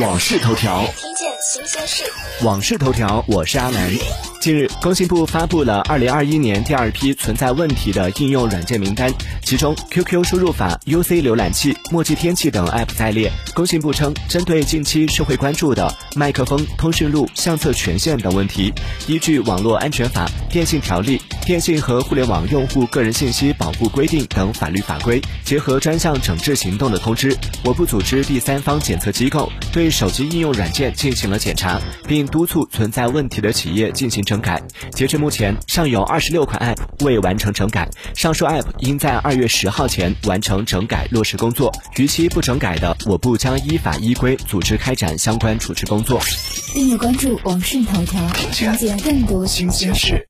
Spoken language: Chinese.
往事头条，听见新鲜事。往事头条，我是阿南。近日，工信部发布了二零二一年第二批存在问题的应用软件名单，其中 QQ 输入法、UC 浏览器、墨迹天气等 App 在列。工信部称，针对近期社会关注的麦克风、通讯录、相册权限等问题，依据《网络安全法》、《电信条例》、《电信和互联网用户个人信息保护规定》等法律法规，结合专项整治行动的通知，我部组织第三方检测机构对手机应用软件进行了检查，并督促存在问题的企业进行整整改。截至目前，尚有二十六款 App 未完成整改，上述 App 应在二月十号前完成整改落实工作。逾期不整改的，我部将依法依规组织开展相关处置工作。订阅关注网讯头条，了解更多新鲜事。